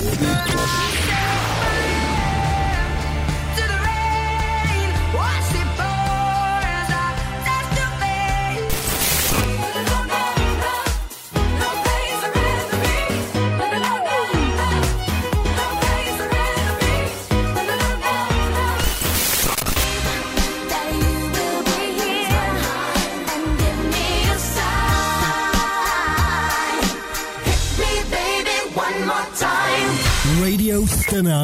Yeah.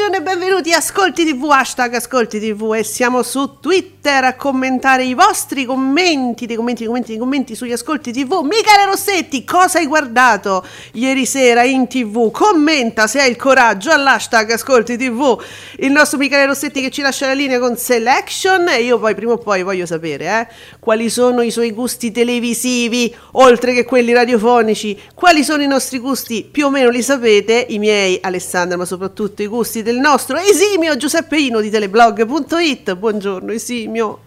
就 Buongiorno e benvenuti a Ascolti TV, hashtag Ascolti TV e siamo su Twitter a commentare i vostri commenti, dei commenti, dei commenti, dei commenti sugli Ascolti TV. Michele Rossetti, cosa hai guardato ieri sera in TV? Commenta se hai il coraggio all'hashtag Ascolti TV. Il nostro Michele Rossetti che ci lascia la linea con Selection e io poi prima o poi voglio sapere eh, quali sono i suoi gusti televisivi oltre che quelli radiofonici, quali sono i nostri gusti, più o meno li sapete, i miei Alessandra ma soprattutto i gusti del nostro esimio Giuseppe Ino di teleblog.it. Buongiorno esimio.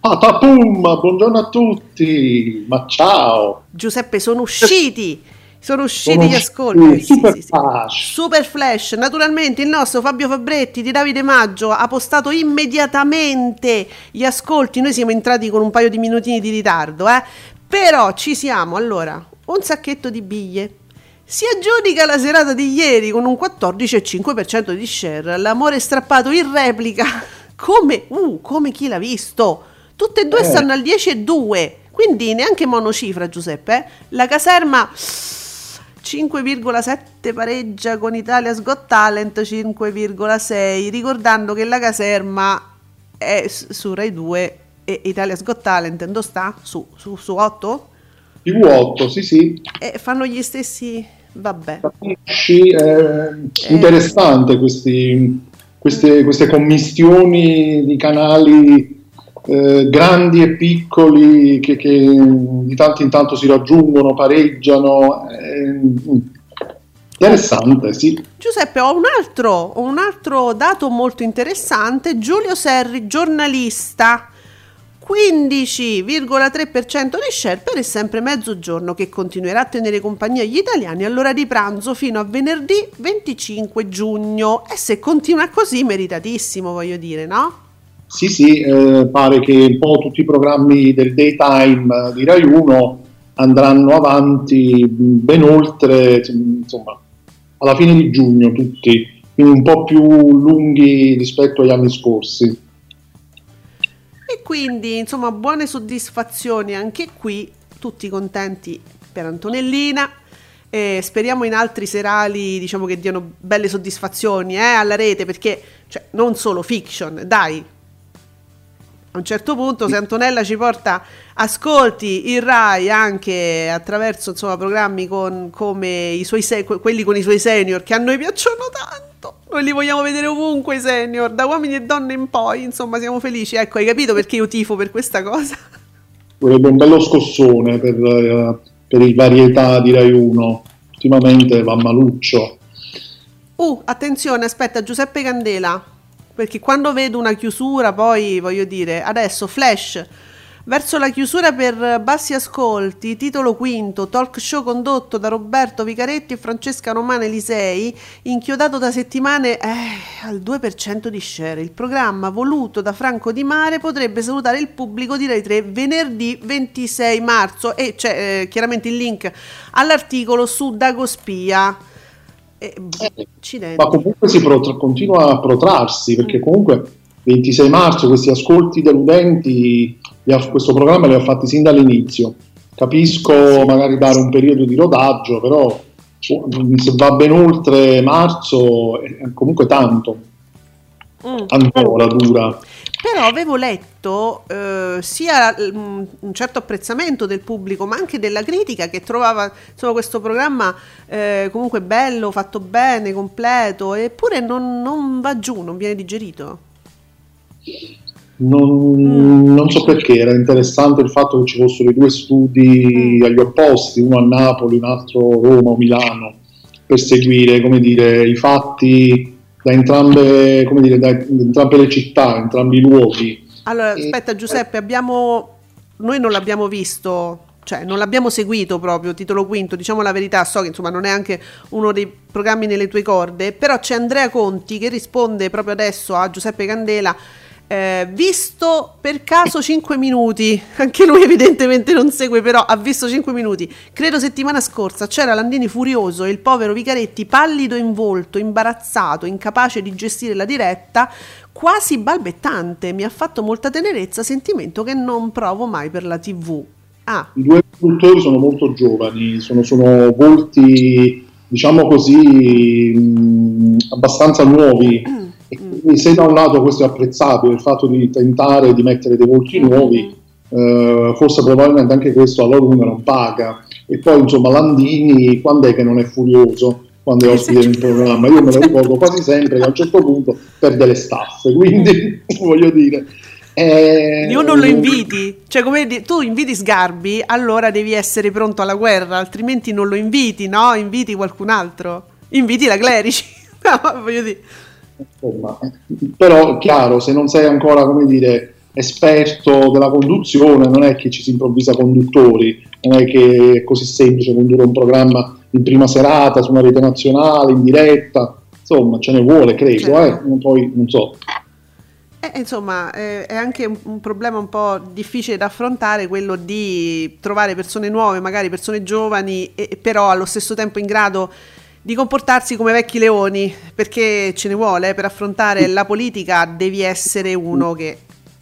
Patapum, buongiorno a tutti, ma ciao. Giuseppe, sono usciti. Sono usciti sono gli ascolti. Super, sì, sì, flash. Sì. super flash. Naturalmente il nostro Fabio Fabretti di Davide Maggio ha postato immediatamente gli ascolti. Noi siamo entrati con un paio di minutini di ritardo, eh? Però ci siamo. Allora, un sacchetto di biglie si aggiudica la serata di ieri con un 14,5% di share. L'amore strappato in replica. Come? Uh, come chi l'ha visto? Tutte e due eh. stanno al 10,2. Quindi neanche monocifra, Giuseppe. Eh? La caserma 5,7 pareggia con Italia's Got Talent 5,6. Ricordando che la caserma è su Rai 2 e Italia's Got Talent dove sta? Su, su, su 8? Più 8, sì sì. E fanno gli stessi Vabbè. Capisci? È interessante questi, queste, queste, commistioni di canali eh, grandi e piccoli che, che, di tanto in tanto si raggiungono, pareggiano. interessante, sì. Giuseppe, ho un, altro, ho un altro dato molto interessante. Giulio Serri, giornalista 15,3% di share per sempre mezzogiorno che continuerà a tenere compagnia agli italiani all'ora di pranzo fino a venerdì 25 giugno e se continua così meritatissimo voglio dire no? Sì sì, eh, pare che un po' tutti i programmi del daytime di Rai 1 andranno avanti ben oltre, insomma, alla fine di giugno tutti, quindi un po' più lunghi rispetto agli anni scorsi. Quindi, insomma, buone soddisfazioni anche qui, tutti contenti per Antonellina. E speriamo in altri serali, diciamo che diano belle soddisfazioni eh, alla rete, perché cioè, non solo fiction, dai. A un certo punto, se Antonella ci porta ascolti il Rai anche attraverso insomma, programmi con, come i suoi se- quelli con i suoi senior che a noi piacciono tanto noi li vogliamo vedere ovunque i senior, da uomini e donne in poi, insomma siamo felici. Ecco, hai capito perché io tifo per questa cosa? Vorrebbe un bello scossone per, uh, per il varietà di Rai 1. Ultimamente va maluccio. Uh, attenzione, aspetta, Giuseppe Candela, perché quando vedo una chiusura poi voglio dire, adesso Flash Verso la chiusura per bassi ascolti, titolo quinto, talk show condotto da Roberto Vicaretti e Francesca Romana Elisei, inchiodato da settimane eh, al 2% di share. Il programma voluto da Franco Di Mare potrebbe salutare il pubblico di Rai 3 venerdì 26 marzo e c'è eh, chiaramente il link all'articolo su Dagospia. Eh, ma comunque si protra- continua a protrarsi perché comunque 26 marzo questi ascolti deludenti questo programma li ha fatti sin dall'inizio. Capisco magari dare un periodo di rodaggio, però se va ben oltre marzo è comunque tanto. Mm. Ancora dura. però avevo letto eh, sia um, un certo apprezzamento del pubblico, ma anche della critica che trovava insomma, questo programma eh, comunque bello, fatto bene, completo, eppure non, non va giù, non viene digerito. Non, mm. non, so perché, era interessante il fatto che ci fossero i due studi mm. agli opposti, uno a Napoli, un altro a Roma o Milano, per seguire come dire, i fatti da entrambe, dire, da entrambe le città, entrambi i luoghi. Allora, e, aspetta Giuseppe, abbiamo, noi non l'abbiamo visto, cioè non l'abbiamo seguito proprio, titolo quinto, diciamo la verità, so che insomma non è anche uno dei programmi nelle tue corde, però c'è Andrea Conti che risponde proprio adesso a Giuseppe Candela eh, visto per caso 5 minuti, anche lui evidentemente non segue, però ha visto 5 minuti. Credo settimana scorsa c'era Landini furioso e il povero Vicaretti pallido in volto, imbarazzato, incapace di gestire la diretta, quasi balbettante. Mi ha fatto molta tenerezza, sentimento che non provo mai per la TV. Ah. I due produttori sono molto giovani, sono, sono volti, diciamo così, mh, abbastanza nuovi. Mm quindi se da un lato questo è apprezzabile, il fatto di tentare di mettere dei volti mm-hmm. nuovi, eh, forse probabilmente anche questo a loro numero non paga. E poi insomma Landini, quando è che non è furioso? quando è ospite in programma, io me lo ricordo quasi sempre che a un certo punto perde le staffe, quindi voglio dire... Eh, Io non lo inviti, cioè come di, tu inviti Sgarbi, allora devi essere pronto alla guerra, altrimenti non lo inviti, no? Inviti qualcun altro, inviti la Clerici, no, voglio dire. Insomma, però chiaro, se non sei ancora, come dire, esperto della conduzione, non è che ci si improvvisa conduttori, non è che è così semplice condurre un programma in prima serata su una rete nazionale, in diretta, insomma, ce ne vuole, credo, certo. eh? poi non so. Eh, insomma, eh, è anche un, un, problema un po' difficile da affrontare quello di trovare persone nuove, magari persone giovani, e, però allo stesso tempo in grado di comportarsi come vecchi leoni, perché ce ne vuole, eh, per affrontare la politica devi essere uno che...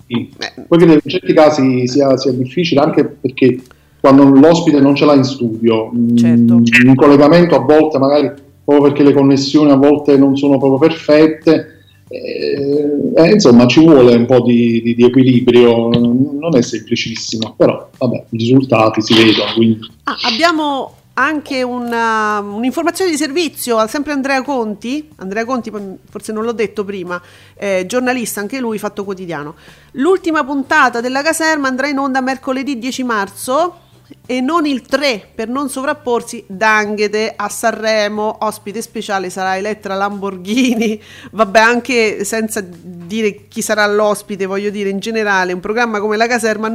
Sì. Eh. Poi credo che in certi casi sia, sia, difficile anche perché quando l'ospite non ce l'ha in studio, mm, certo. mh, in collegamento a volte magari proprio perché le connessioni a volte non sono proprio perfette, eh, eh, insomma ci vuole un po' di, di, di, equilibrio, non è semplicissimo, però vabbè, i risultati si vedono. Quindi. Ah, abbiamo anche una, un'informazione di servizio, sempre Andrea Conti, Andrea Conti forse non l'ho detto prima, eh, giornalista anche lui, fatto quotidiano. L'ultima puntata della caserma andrà in onda mercoledì 10 marzo e non il 3 per non sovrapporsi Danghete a Sanremo, ospite speciale sarà Elettra Lamborghini, vabbè anche senza dire chi sarà l'ospite, voglio dire in generale un programma come la caserma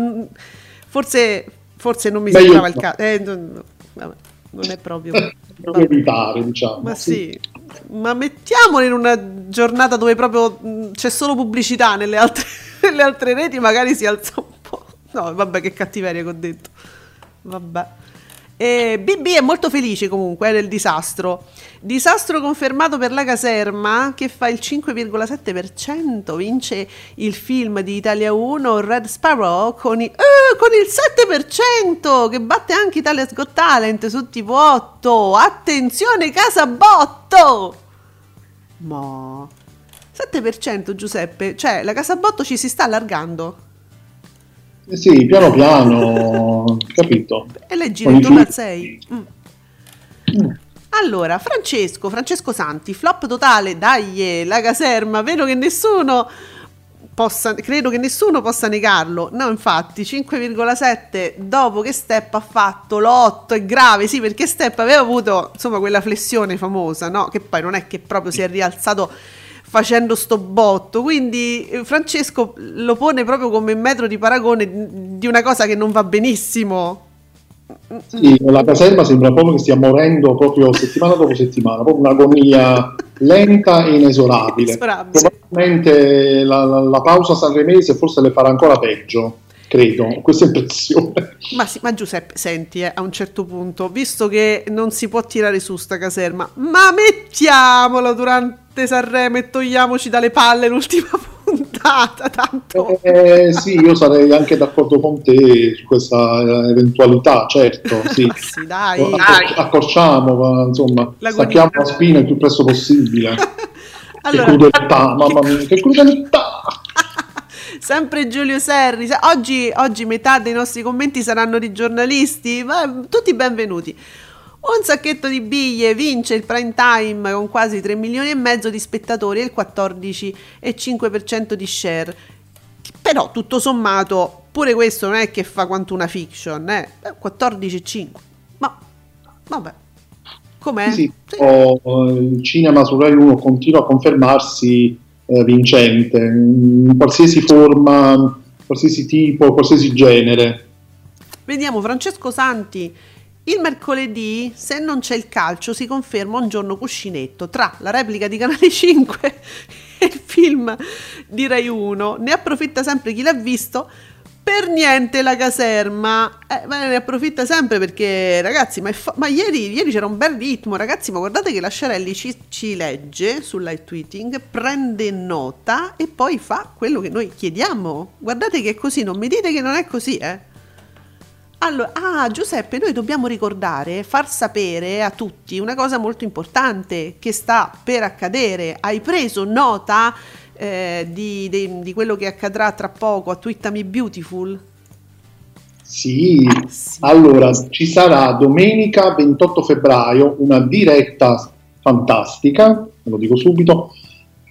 forse, forse non mi sembrava il caso. Eh, no, no, non è proprio... evitare, diciamo. Ma sì. sì. ma mettiamolo in una giornata dove proprio mm, c'è solo pubblicità nelle altre, nelle altre reti, magari si alza un po'. No, vabbè, che cattiveria che ho detto. Vabbè. E BB è molto felice comunque del disastro. Disastro confermato per la caserma che fa il 5,7%, vince il film di Italia 1 Red Sparrow con, i, eh, con il 7% che batte anche Italia's Got Talent su TV 8. Attenzione Casa Botto! Ma 7% Giuseppe, cioè la Casa Botto ci si sta allargando. Eh sì, piano piano, capito. E leggi intorno al 6. Mm. Mm. Allora, Francesco, Francesco Santi, flop totale, dai, la caserma, vedo che nessuno possa, credo che nessuno possa negarlo. No, infatti, 5,7 dopo che Step ha fatto l'8 è grave, sì, perché Step aveva avuto, insomma, quella flessione famosa, no? Che poi non è che proprio si è rialzato facendo sto botto. Quindi eh, Francesco lo pone proprio come metro di paragone di una cosa che non va benissimo. Sì, la caserma sembra proprio che stia morendo proprio settimana dopo settimana, proprio un'agonia lenta e inesorabile. inesorabile. Probabilmente la, la, la pausa sanremese forse le farà ancora peggio credo, questa impressione. Ma, sì, ma Giuseppe, senti, eh, a un certo punto, visto che non si può tirare su sta caserma, ma mettiamola durante Sanremo e togliamoci dalle palle l'ultima puntata, tanto. Eh, sì, io sarei anche d'accordo con te su questa eh, eventualità, certo, sì. sì dai. Accor- accorciamo, ma, insomma, stacchiamo la spina il più presto possibile. allora, che crudeltà, mamma mia, che crudeltà! Sempre Giulio Serri. Oggi, oggi metà dei nostri commenti saranno di giornalisti, ma tutti benvenuti. Un sacchetto di biglie vince il prime time con quasi 3 milioni e mezzo di spettatori e il 14,5% di share. Però tutto sommato, pure questo non è che fa quanto una fiction, eh? 14,5. Ma vabbè. Com'è? Sì, sì. Oh, il cinema su Rai 1 continua a confermarsi eh, vincente in qualsiasi forma, qualsiasi tipo, qualsiasi genere. Vediamo Francesco Santi il mercoledì, se non c'è il calcio, si conferma un giorno cuscinetto tra la replica di Canale 5 e il film di Rai 1. Ne approfitta sempre chi l'ha visto. Per niente la caserma, eh, ma ne approfitta sempre perché ragazzi, ma, fa- ma ieri, ieri, c'era un bel ritmo, ragazzi, ma guardate che la Sciarelli ci, ci legge sul live tweeting, prende nota e poi fa quello che noi chiediamo. Guardate che è così, non mi dite che non è così, eh. Allora, ah, Giuseppe, noi dobbiamo ricordare, far sapere a tutti una cosa molto importante che sta per accadere. Hai preso nota eh, di, di, di, quello che accadrà tra poco a Twittami Beautiful? Sì. Ah, sì, allora ci sarà domenica 28 febbraio una diretta fantastica, lo dico subito,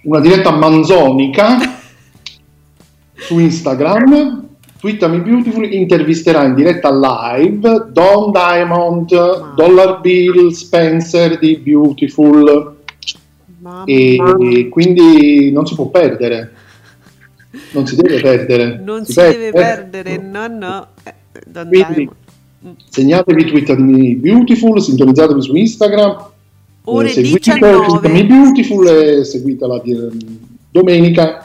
una diretta manzonica su Instagram Twittami Beautiful intervisterà in diretta live Don Diamond. Dollar Bill, Spencer di Beautiful. E, e, quindi non si può perdere. Non si deve perdere. Non si, si deve perdere, no, no. Eh, Don quindi, mm. segnatevi Twittami Beautiful, sintonizzatevi su Instagram. Ore eh, seguite 19. Twittami Beautiful e seguitela di, domenica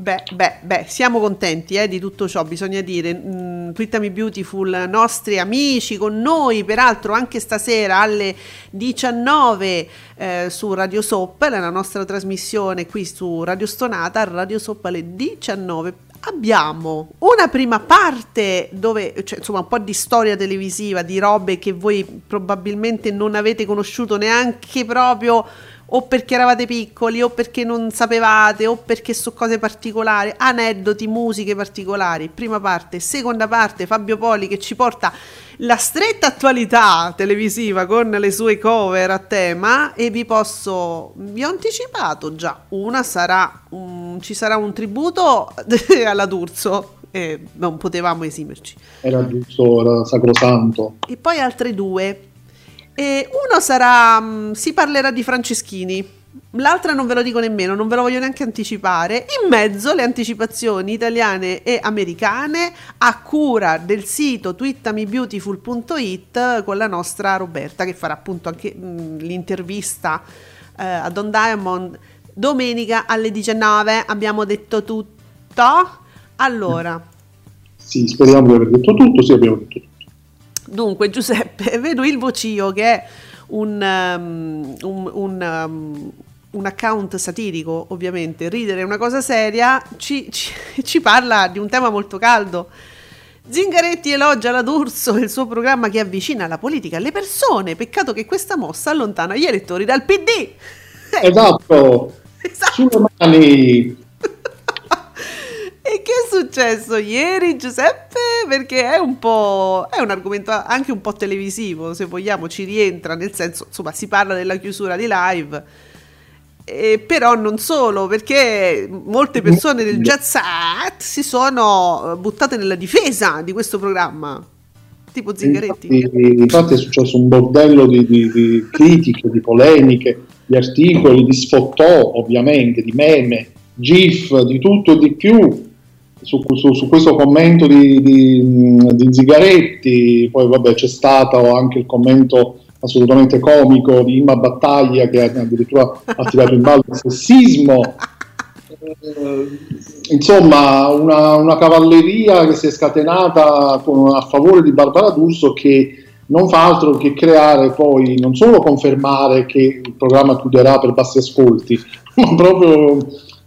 Beh, beh, beh, siamo contenti eh, di tutto ciò, bisogna dire. Mm, Twittami Beautiful, nostri amici con noi, peraltro anche stasera alle 19 eh, su Radio Soap, la nostra trasmissione qui su Radio Stonata, Radio Soap alle 19. Abbiamo una prima parte dove, cioè, insomma, un po' di storia televisiva, di robe che voi probabilmente non avete conosciuto neanche proprio o perché eravate piccoli o perché non sapevate o perché su cose particolari, aneddoti, musiche particolari. Prima parte, seconda parte, Fabio Poli che ci porta la stretta attualità televisiva con le sue cover a tema e vi posso vi ho anticipato già, una sarà un, ci sarà un tributo alla D'Urso e non potevamo esimerci. Era giusto, era sacrosanto. E poi altre due e uno sarà, mm, si parlerà di Franceschini, l'altra non ve lo dico nemmeno, non ve lo voglio neanche anticipare. In mezzo le anticipazioni italiane e americane a cura del sito twittamibeautiful.it con la nostra Roberta che farà appunto anche mh, mm, l'intervista eh, a Don Diamond domenica alle 19. Abbiamo detto tutto. Allora. Sì, speriamo di aver detto tutto, sì abbiamo detto tutto. Dunque, Giuseppe, vedo il Vocio che è un, um, un, un, um, un, account satirico, ovviamente. Ridere è una cosa seria, ci, ci, ci parla di un tema molto caldo. Zingaretti elogia la D'Urso e il suo programma che avvicina la politica alle persone. Peccato che questa mossa allontana gli elettori dal PD. Esatto. esatto. Sulle mani. E che è successo ieri, Giuseppe? Perché è un po'. è un argomento anche un po' televisivo, se vogliamo, ci rientra, nel senso, insomma, si parla della chiusura di live. Eh, però non solo, perché molte persone del set si sono buttate nella difesa di questo programma, tipo Zingaretti. Infatti, infatti è successo un bordello di, di, di critiche, di polemiche, di articoli, di sfottò, ovviamente, di meme, GIF, di tutto e di più su, su, su, questo commento di, di, di, Zigaretti, poi vabbè c'è stato anche il commento assolutamente comico di Imma Battaglia che addirittura ha tirato in ballo il sessismo. Eh, insomma, una, una, cavalleria che si è scatenata a favore di Barbara D'Urso che non fa altro che creare poi, non solo confermare che il programma chiuderà per bassi ascolti, ma proprio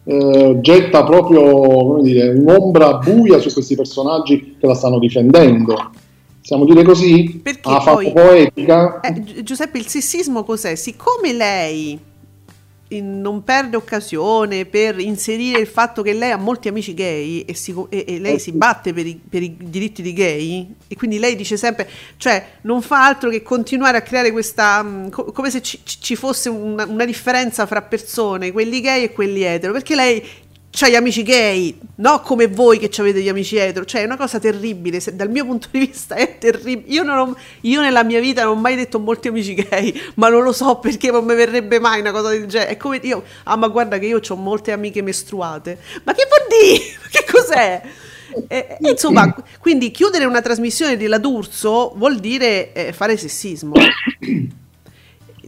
eh, getta proprio dire, un'ombra buia su questi personaggi che la stanno difendendo. Possiamo dire così? Perché ha fatto poetica. Eh, Giuseppe, il sessismo cos'è? Siccome lei non perde occasione per inserire il fatto che lei ha molti amici gay e, si, e, e lei si batte per i, per i, diritti di gay? E quindi lei dice sempre, cioè non fa altro che continuare a creare questa, mm, co- come se ci, ci fosse una, una, differenza fra persone, quelli gay e quelli etero, perché lei c'ha gli amici gay, no come voi che avete gli amici etero, cioè è una cosa terribile, se, dal mio punto di vista è terribile, io, ho, io, nella mia vita non ho mai detto molti amici gay, ma non lo so perché non mi verrebbe mai una cosa del genere, è come io, ah ma guarda che io ho molte amiche mestruate, ma che vuol dire? Che cos'è? Eh, insomma, quindi chiudere una trasmissione di Ladurzo vuol dire eh, fare sessismo.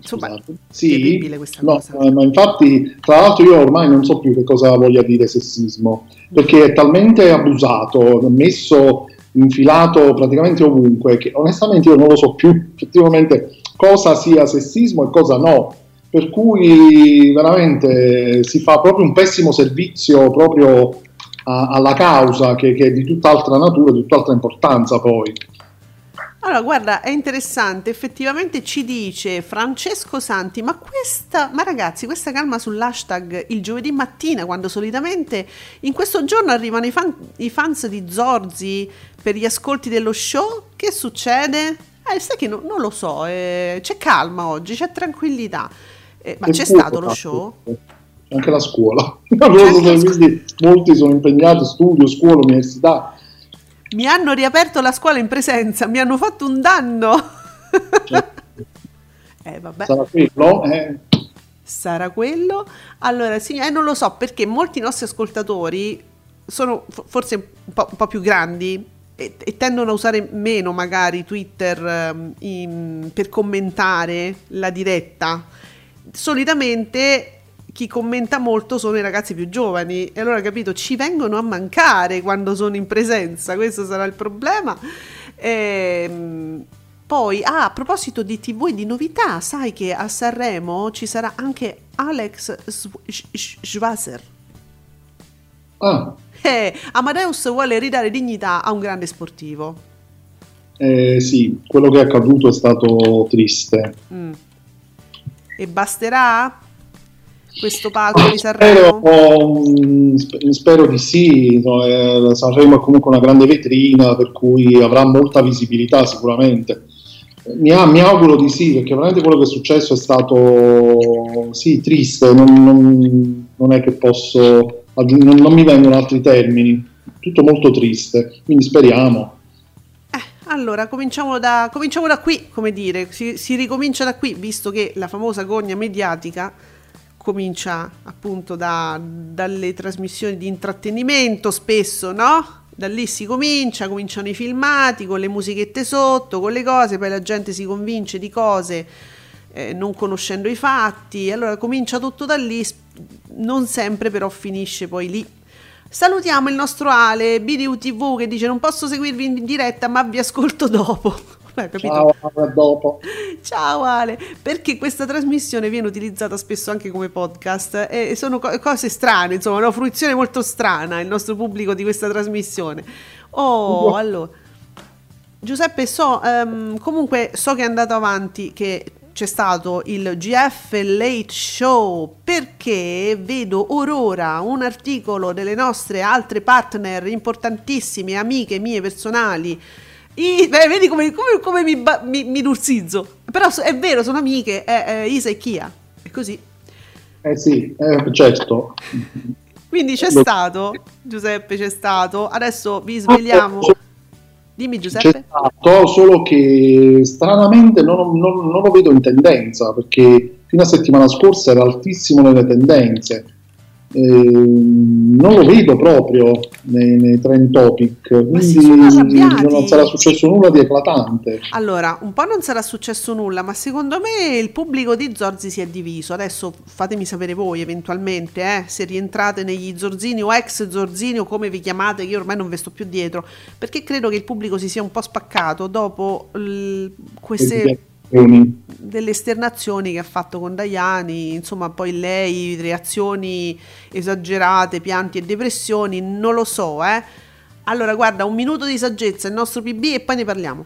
insomma, esatto. sì, terribile questa no, cosa. Eh, ma infatti, tra l'altro, io ormai non so più che cosa voglia dire sessismo, perché è talmente abusato, messo, infilato praticamente ovunque, che onestamente io non lo so più effettivamente cosa sia sessismo e cosa no. Per cui veramente si fa proprio un pessimo servizio proprio a, alla causa che, che è di tutt'altra natura, di tutt'altra importanza poi. Allora, guarda, è interessante, effettivamente ci dice Francesco Santi, ma questa, ma ragazzi, questa calma sull'hashtag il giovedì mattina, quando solitamente in questo giorno arrivano i, fan, i fans di Zorzi per gli ascolti dello show, che succede? Eh, sai che no, non lo so, eh, c'è calma oggi, c'è tranquillità, eh, ma c'è stato lo show? Anche la scuola, quindi molti sono impegnati, studio, scuola, università mi hanno riaperto la scuola in presenza, mi hanno fatto un danno. Certo. eh, vabbè. Sarà quello? Eh. Sarà quello? Allora, sì, eh, non lo so perché molti nostri ascoltatori sono forse un po', un po più grandi e, e, tendono a usare meno magari Twitter um, in, per commentare la diretta. Solitamente chi commenta molto sono i ragazzi più giovani e allora capito ci vengono a mancare quando sono in presenza questo sarà il problema e, ehm, poi ah, a proposito di tv e di novità sai che a Sanremo ci sarà anche Alex Schwasser ah. eh, Amadeus vuole ridare dignità a un grande sportivo eh, sì, quello che è accaduto è stato triste mm. e basterà? Questo palco di Sanremo? Spero, spero di sì, no, eh, Sanremo è comunque una grande vetrina per cui avrà molta visibilità sicuramente. Mi, mi, auguro di sì, perché veramente quello che è successo è stato sì, triste, non, non, non è che posso aggiungere, non mi vengono altri termini, tutto molto triste, quindi speriamo. Eh, allora, cominciamo da, cominciamo da qui, come dire, si, si ricomincia da qui, visto che la famosa gogna mediatica comincia appunto da, dalle trasmissioni di intrattenimento spesso, no? Da lì si comincia, cominciano i filmati con le musichette sotto, con le cose, poi la gente si convince di cose eh, non conoscendo i fatti, allora comincia tutto da lì, non sempre però finisce poi lì. Salutiamo il nostro Ale, BDU TV che dice non posso seguirvi in diretta ma vi ascolto dopo. Ciao, a dopo. Ciao Ale, perché questa trasmissione viene utilizzata spesso anche come podcast e sono co- cose strane, insomma, una fruizione molto strana il nostro pubblico di questa trasmissione. Oh, allora. Giuseppe, so, um, comunque so che è andato avanti, che c'è stato il GF Late Show perché vedo Aurora, un articolo delle nostre altre partner importantissime, amiche mie personali, i, beh, vedi come, come, come mi, mi, mi, dursizzo. Però è vero, sono amiche, è, è Isa e Kia. È così. Eh sì, eh, certo. Quindi c'è stato, Giuseppe, c'è stato. Adesso vi svegliamo. Dimmi Giuseppe. C'è stato, solo che stranamente non, non, non lo vedo in tendenza, perché fino a settimana scorsa era altissimo nelle tendenze non lo vedo proprio nei, nei trend topic, quindi non sarà successo nulla di eclatante. Allora, un po' non sarà successo nulla, ma secondo me il pubblico di Zorzi si è diviso. Adesso fatemi sapere voi eventualmente eh, se rientrate negli Zorzini o ex Zorzini o come vi chiamate, che io ormai non ve sto più dietro, perché credo che il pubblico si sia un po' spaccato dopo l- queste delle esternazioni che ha fatto con Daiani, insomma poi lei, reazioni esagerate, pianti e depressioni, non lo so, eh. Allora guarda, un minuto di saggezza, il nostro PB e poi ne parliamo.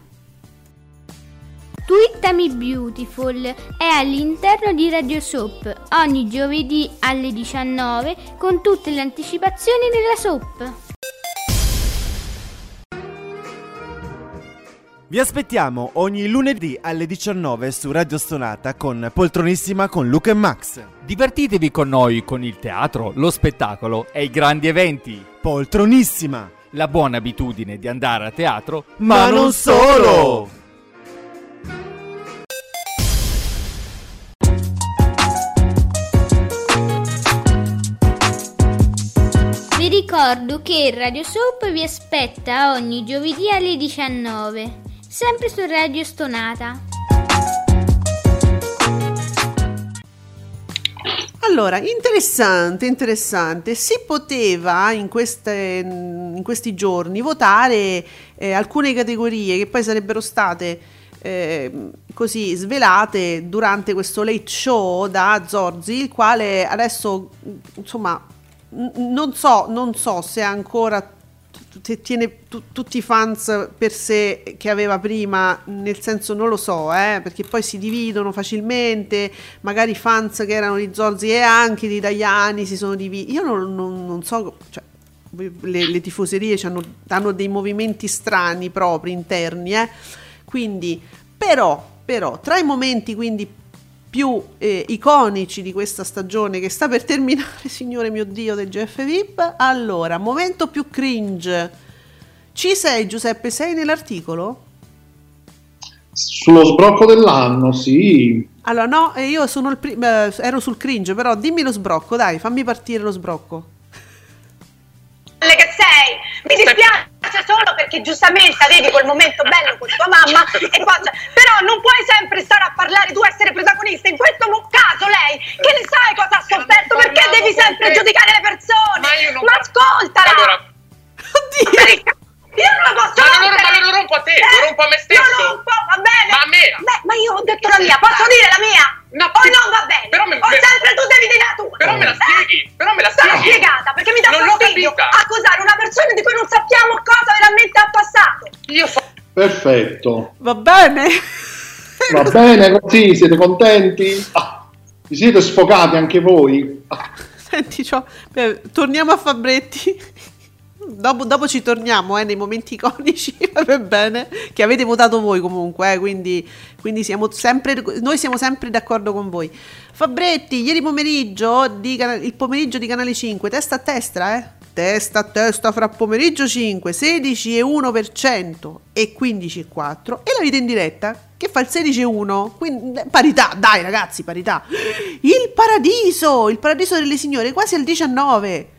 Twittami Beautiful è all'interno di Radio Soap ogni giovedì alle 19 con tutte le anticipazioni della Soap. Vi aspettiamo ogni lunedì alle 19 su Radio Stonata con Poltronissima con Luca e Max. Divertitevi con noi con il teatro, lo spettacolo e i grandi eventi. Poltronissima! La buona abitudine di andare a teatro, ma, ma non solo! Vi ricordo che Radio Soap vi aspetta ogni giovedì alle 19, sempre su Radio Stonata. Allora, interessante, interessante. Si poteva in, queste, in questi giorni votare eh, alcune categorie che poi sarebbero state eh, così svelate durante questo late show da Zorzi, il quale adesso, insomma, non so, non so se ancora tiene tutti i fans per sé che aveva prima, nel senso non lo so, eh, perché poi si dividono facilmente, magari i fans che erano di Zorzi e anche di Daiani si sono divisi, io non, non, non so, cioè, le, le, tifoserie hanno, hanno, dei movimenti strani propri interni, eh, quindi però, però tra i momenti quindi più eh, iconici di questa stagione che sta per terminare, signore mio Dio, del GF VIP. Allora, momento più cringe. Ci sei Giuseppe, sei nell'articolo? Sullo sbrocco dell'anno, sì. Allora, no, io sono il pri- eh, ero sul cringe, però dimmi lo sbrocco, dai, fammi partire lo sbrocco. Che sei? Mi dispiace solo perché giustamente avevi quel momento bello con tua mamma e qua però non puoi sempre stare a parlare tu essere protagonista. In questo caso lei che ne sai cosa ha sofferto? Perché devi sempre giudicare le persone? Ma, ma ascoltala! Allora oddio io non lo posso ma non, ma lo rompo a te, eh, lo rompo a me stesso. Lo rompo, va bene. Ma a me. Beh, ma io ho detto la mia, posso dire la mia? No, o non va bene? Però me, o sempre tu devi dire la tua. Però me la eh? spieghi, eh? però me la spieghi. Sono spiegata, perché mi dà non fastidio accusare una persona di cui non sappiamo cosa veramente ha passato. Io so. Perfetto. Va bene. Va bene così, siete contenti? Ah, vi siete sfogati anche voi? Ah. Senti, cioè, beh, torniamo a Fabretti. Dopo, dopo, ci torniamo eh, nei momenti iconici, va bene, che avete votato voi comunque, eh, quindi, quindi siamo sempre, noi siamo sempre d'accordo con voi. Fabretti, ieri pomeriggio, di, il pomeriggio di Canale 5, testa a testa, eh? Testa a testa fra pomeriggio 5, 16,1% e 15,4% e la vita in diretta che fa il 16,1%, quindi parità, dai ragazzi, parità. Il paradiso, il paradiso delle signore quasi al 19%.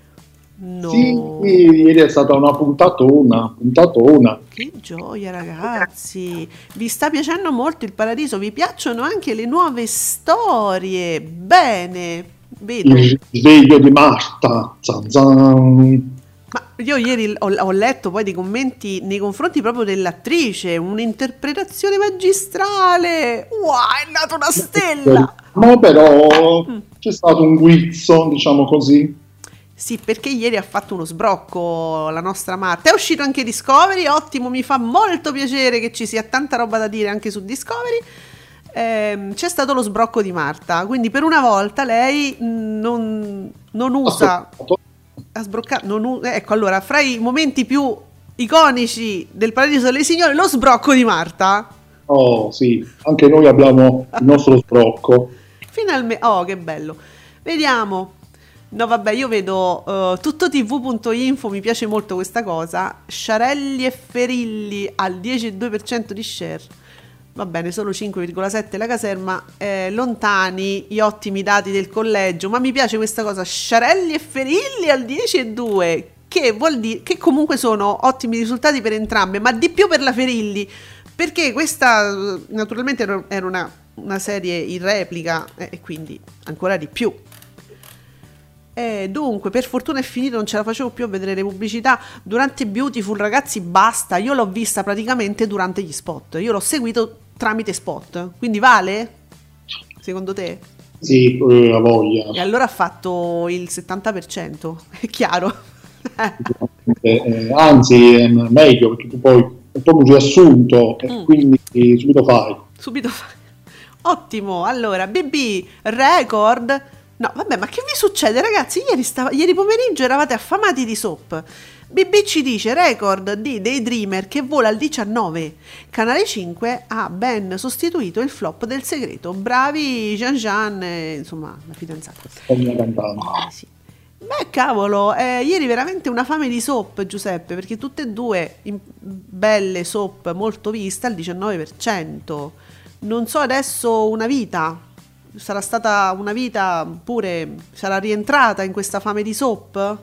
No. Sì, ieri è stata una puntatona, puntatona. Che gioia ragazzi, vi sta piacendo molto il paradiso, vi piacciono anche le nuove storie, bene, vedo. Il sveglio di Marta, zan zan. Ma io ieri ho, ho, letto poi dei commenti nei confronti proprio dell'attrice, un'interpretazione magistrale, wow, è nata una stella. No, però mm. c'è stato un guizzo, diciamo così. Sì, perché ieri ha fatto uno sbrocco la nostra Marta. È uscito anche Discovery, ottimo, mi fa molto piacere che ci sia tanta roba da dire anche su Discovery. Eh, c'è stato lo sbrocco di Marta, quindi per una volta lei non, non usa... Ha sbroccato, non, ecco, allora, fra i momenti più iconici del Paradiso delle Signore, lo sbrocco di Marta. Oh sì, anche noi abbiamo il nostro sbrocco. Finalmente, oh che bello. Vediamo, No, vabbè, io vedo uh, tuttotv.info, mi piace molto questa cosa. Sciarelli e Ferilli al 10,2% di share. Va bene, solo 5,7 la caserma. Eh, lontani gli ottimi dati del collegio, ma mi piace questa cosa. Sciarelli e Ferilli al 10,2%, che vuol dire che comunque sono ottimi risultati per entrambe, ma di più per la Ferilli, perché questa naturalmente era una, una serie in replica eh, e quindi ancora di più eh, dunque, per fortuna è finito, non ce la facevo più a vedere le pubblicità. Durante Beautiful, ragazzi, basta. Io l'ho vista praticamente durante gli spot. Io l'ho seguito tramite spot. Quindi vale? Secondo te? Sì, eh, la voglia. E allora ha fatto il 70%, è chiaro. eh, eh anzi, è meglio perché tu poi è proprio riassunto e mm. quindi subito fai. subito fa. Ottimo, allora, BB, record. No, vabbè, ma che vi succede ragazzi? Ieri, stava, ieri pomeriggio eravate affamati di soap. BB ci dice record di Daydreamer che vola al 19. Canale 5 ha ben sostituito il flop del segreto. Bravi Jean Jean, e, insomma, la fidanzata. Eh, sì. Beh, cavolo, eh, ieri veramente una fame di soap, Giuseppe, perché tutte e due belle soap molto viste al 19%. Non so adesso una vita, sarà stata una vita pure, sarà rientrata in questa fame di soap?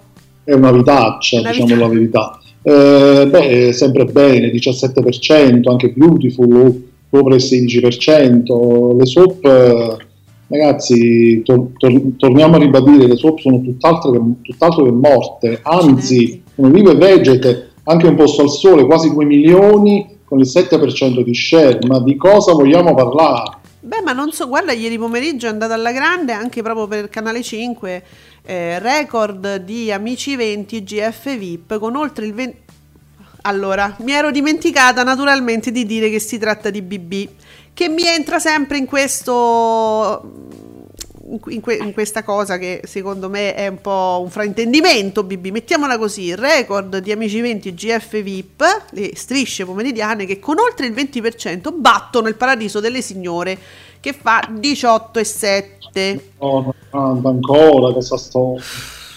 È una vitaccia, Una diciamo vita- la verità. Eh, beh, sempre bene, 17%, anche Beautiful sopra il 16%. Le soap, eh, ragazzi, tor- tor- torniamo a ribadire, le soap sono tutt'altro che, tutt'altro che morte, anzi, Accidenti. sono vive e vegete, anche un posto al sole, quasi 2 milioni con il 7% di share, ma di cosa vogliamo parlare? Beh, ma non so, guarda, ieri pomeriggio è andata alla grande anche proprio per Canale 5, eh, record di Amici 20 GF VIP con oltre il 20... Allora, mi ero dimenticata naturalmente di dire che si tratta di BB, che mi entra sempre in questo... In, que- in questa cosa che secondo me è un po' un fraintendimento BB, mettiamola così, record di Amici 20 GF VIP, le strisce pomeridiane che con oltre il 20% battono il paradiso delle signore che fa 18,7. No, no, ancora questa storia.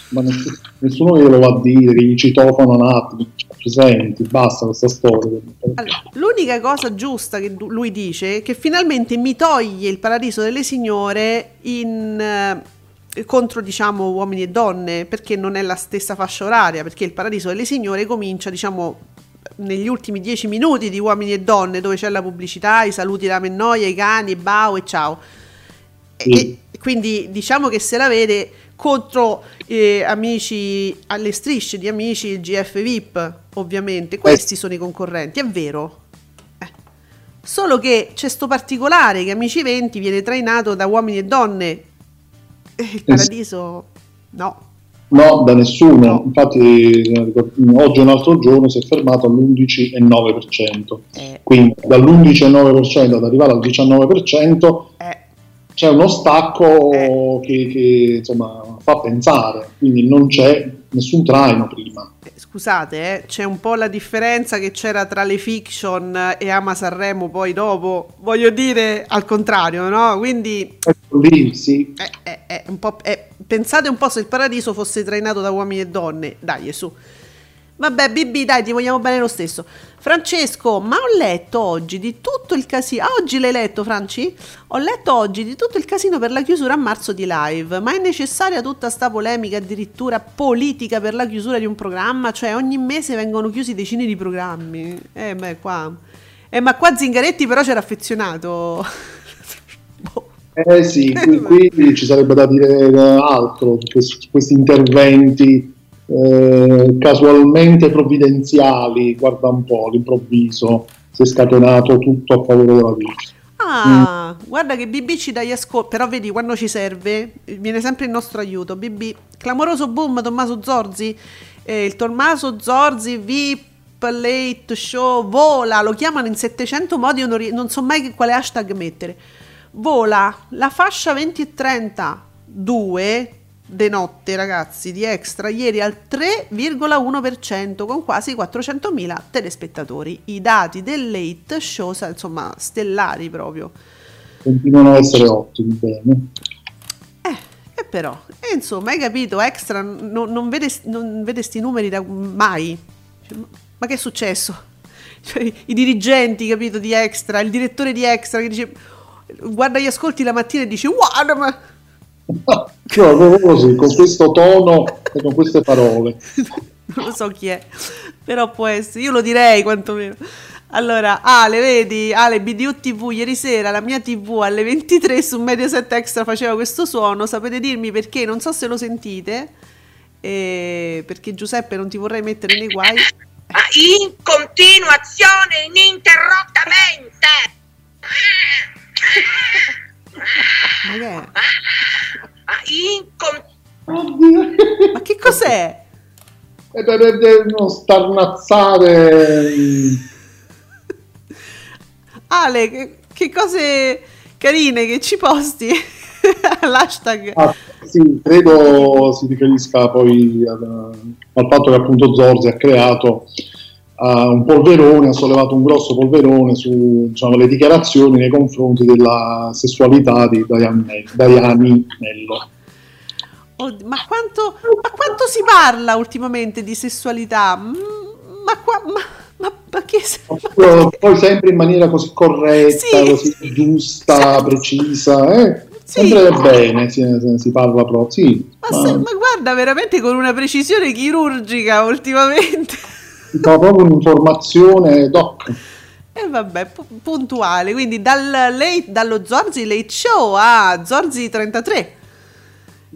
Ma ness- nessuno glielo va a dire, che gli citofano un attimo, presenti, basta questa storia. Allora, l'unica cosa giusta che lui dice è che finalmente mi toglie il paradiso delle signore in, eh, contro diciamo uomini e donne perché non è la stessa fascia oraria perché il paradiso delle signore comincia diciamo negli ultimi dieci minuti di uomini e donne dove c'è la pubblicità i saluti la mennoia i cani bau e ciao Sì. e quindi diciamo che se la vede contro eh, amici alle strisce di amici il GF VIP ovviamente questi sono i concorrenti è vero Eh. solo che c'è sto particolare che amici 20 viene trainato da uomini e donne e il paradiso no No, da nessuno. No. Infatti, eh, oggi un altro giorno, si è fermato all'11,9%. Eh. Quindi dall'11,9% ad arrivare al 19% eh, c'è uno stacco Eh. che, che, insomma fa pensare. Quindi non c'è nessun traino prima. eh, scusate eh, c'è un po' la differenza che c'era tra le fiction e Ama Sanremo poi dopo voglio dire al contrario no quindi lì, sì. Eh, eh, eh, un po', pensate un po' se il paradiso fosse trainato da uomini e donne. Dai, su. Vabbè, BB, dai, ti vogliamo bene lo stesso. Francesco, ma ho letto oggi di tutto il casino. Ah, oggi l'hai letto, Franci? Ho letto oggi di tutto il casino per la chiusura a marzo di live. Ma è necessaria tutta sta polemica, addirittura politica per la chiusura di un programma? Cioè, ogni mese vengono chiusi decine di programmi. Eh, beh, qua. Eh, ma qua Zingaretti però c'era affezionato. boh. Eh sì, qui, qui ci sarebbe da dire altro su questi, interventi eh, casualmente provvidenziali, guarda un po', all'improvviso si è scatenato tutto a favore della Virtus. Ah, guarda che BB ci dà gli ascolti, però vedi quando ci serve viene sempre il nostro aiuto. BB, clamoroso boom Tommaso Zorzi, eh, il Tommaso Zorzi VIP Late Show vola, lo chiamano in 700 modi, non, ri- non so mai quale hashtag mettere. Vola la fascia 20 e 32 de notte, ragazzi, di extra ieri al 3,1% con quasi 400.000 telespettatori. I dati del late show, insomma, stellari proprio. Continuano a essere ottimi, bene. E però, e insomma, hai capito, extra non, non vede, non vede sti numeri da mai. Cioè, ma- ma che è successo? Cioè, I dirigenti, capito, di extra, il direttore di extra che dice guarda gli ascolti la mattina e dice guarda ma No, proprio così, con questo tono e con queste parole. non lo so chi è, però può essere, io lo direi quantomeno. Allora, Ale, vedi, Ale BDU TV ieri sera la mia TV alle 23 su Mediaset Extra faceva questo suono, sapete dirmi perché? Non so se lo sentite, eh, perché Giuseppe non ti vorrei mettere nei guai. Ma in continuazione, ininterrottamente. Ma che è? Ma in con- Oddio. Ma che cos'è? E per per- per non starnazzare Ale, che, che cose carine che ci posti all'hashtag. Ah, sì, credo si riferisca poi al, al fatto che appunto Zorzi ha creato uh, un polverone, ha sollevato un grosso polverone su diciamo, dichiarazioni nei confronti della sessualità di Diane, Diane Mello. Oh, ma, quanto, ma, quanto, si parla ultimamente di sessualità? Mm, ma, qua, ma, ma, che... Poi sempre in maniera così corretta, sì. così giusta, precisa, eh? Sì. Sempre bene si, si parla proprio, sì. Ma, ma... Se, ma, guarda, veramente con una precisione chirurgica ultimamente. Fa proprio un'informazione doc. E eh vabbè, pu- puntuale, quindi dal late, dallo Zorzi Late Show a Zorzi 33.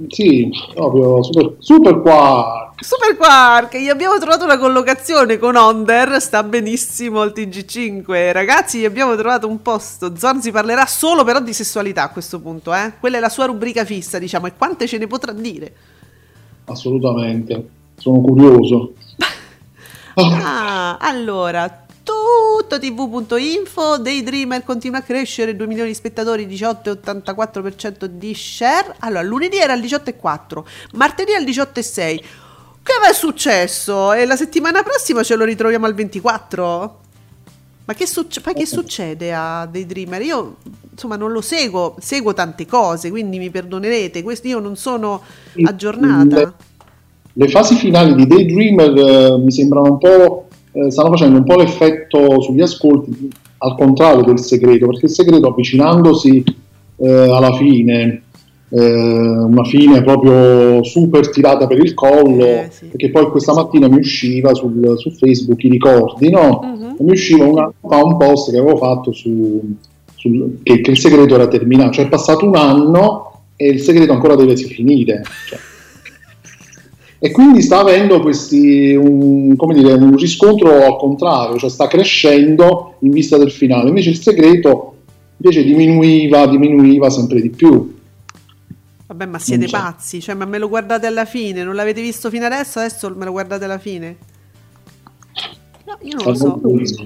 Sì, proprio super, super quark. Super quark, gli abbiamo trovato una collocazione con Onder, sta benissimo al TG5. Ragazzi, gli abbiamo trovato un posto. Zorzi parlerà solo però di sessualità a questo punto, eh? Quella è la sua rubrica fissa, diciamo, e quante ce ne potrà dire? Assolutamente, sono curioso. ah, allora, tutto tv.info Daydreamer continua a crescere 2 milioni di spettatori 18,84% di share. Allora lunedì era al 18,4 martedì al 18,6 che è successo? E la settimana prossima ce lo ritroviamo al 24 ma che, succe- ma che succede a Daydreamer? Io insomma non lo seguo, seguo tante cose, quindi mi perdonerete, questo io non sono aggiornata. Le, fasi finali di Daydreamer eh, mi sembrano un po' eh, stanno facendo un po' l'effetto sugli ascolti al contrario del segreto, perché il segreto avvicinandosi eh, alla fine, eh, una fine proprio super tirata per il collo, eh, sì. perché poi questa mattina mi usciva sul, su Facebook i ricordi, no? Uh-huh. mi usciva una, un post che avevo fatto su, sul, che, che, il segreto era terminato, cioè è passato un anno e il segreto ancora deve finire. Cioè, e quindi sta avendo questi, un, dire, un, riscontro al contrario, cioè sta crescendo in vista del finale, invece il segreto invece diminuiva, diminuiva sempre di più. Vabbè, ma siete pazzi, cioè, ma me lo guardate alla fine, non l'avete visto fino adesso, adesso me lo guardate alla fine? No, io non lo so.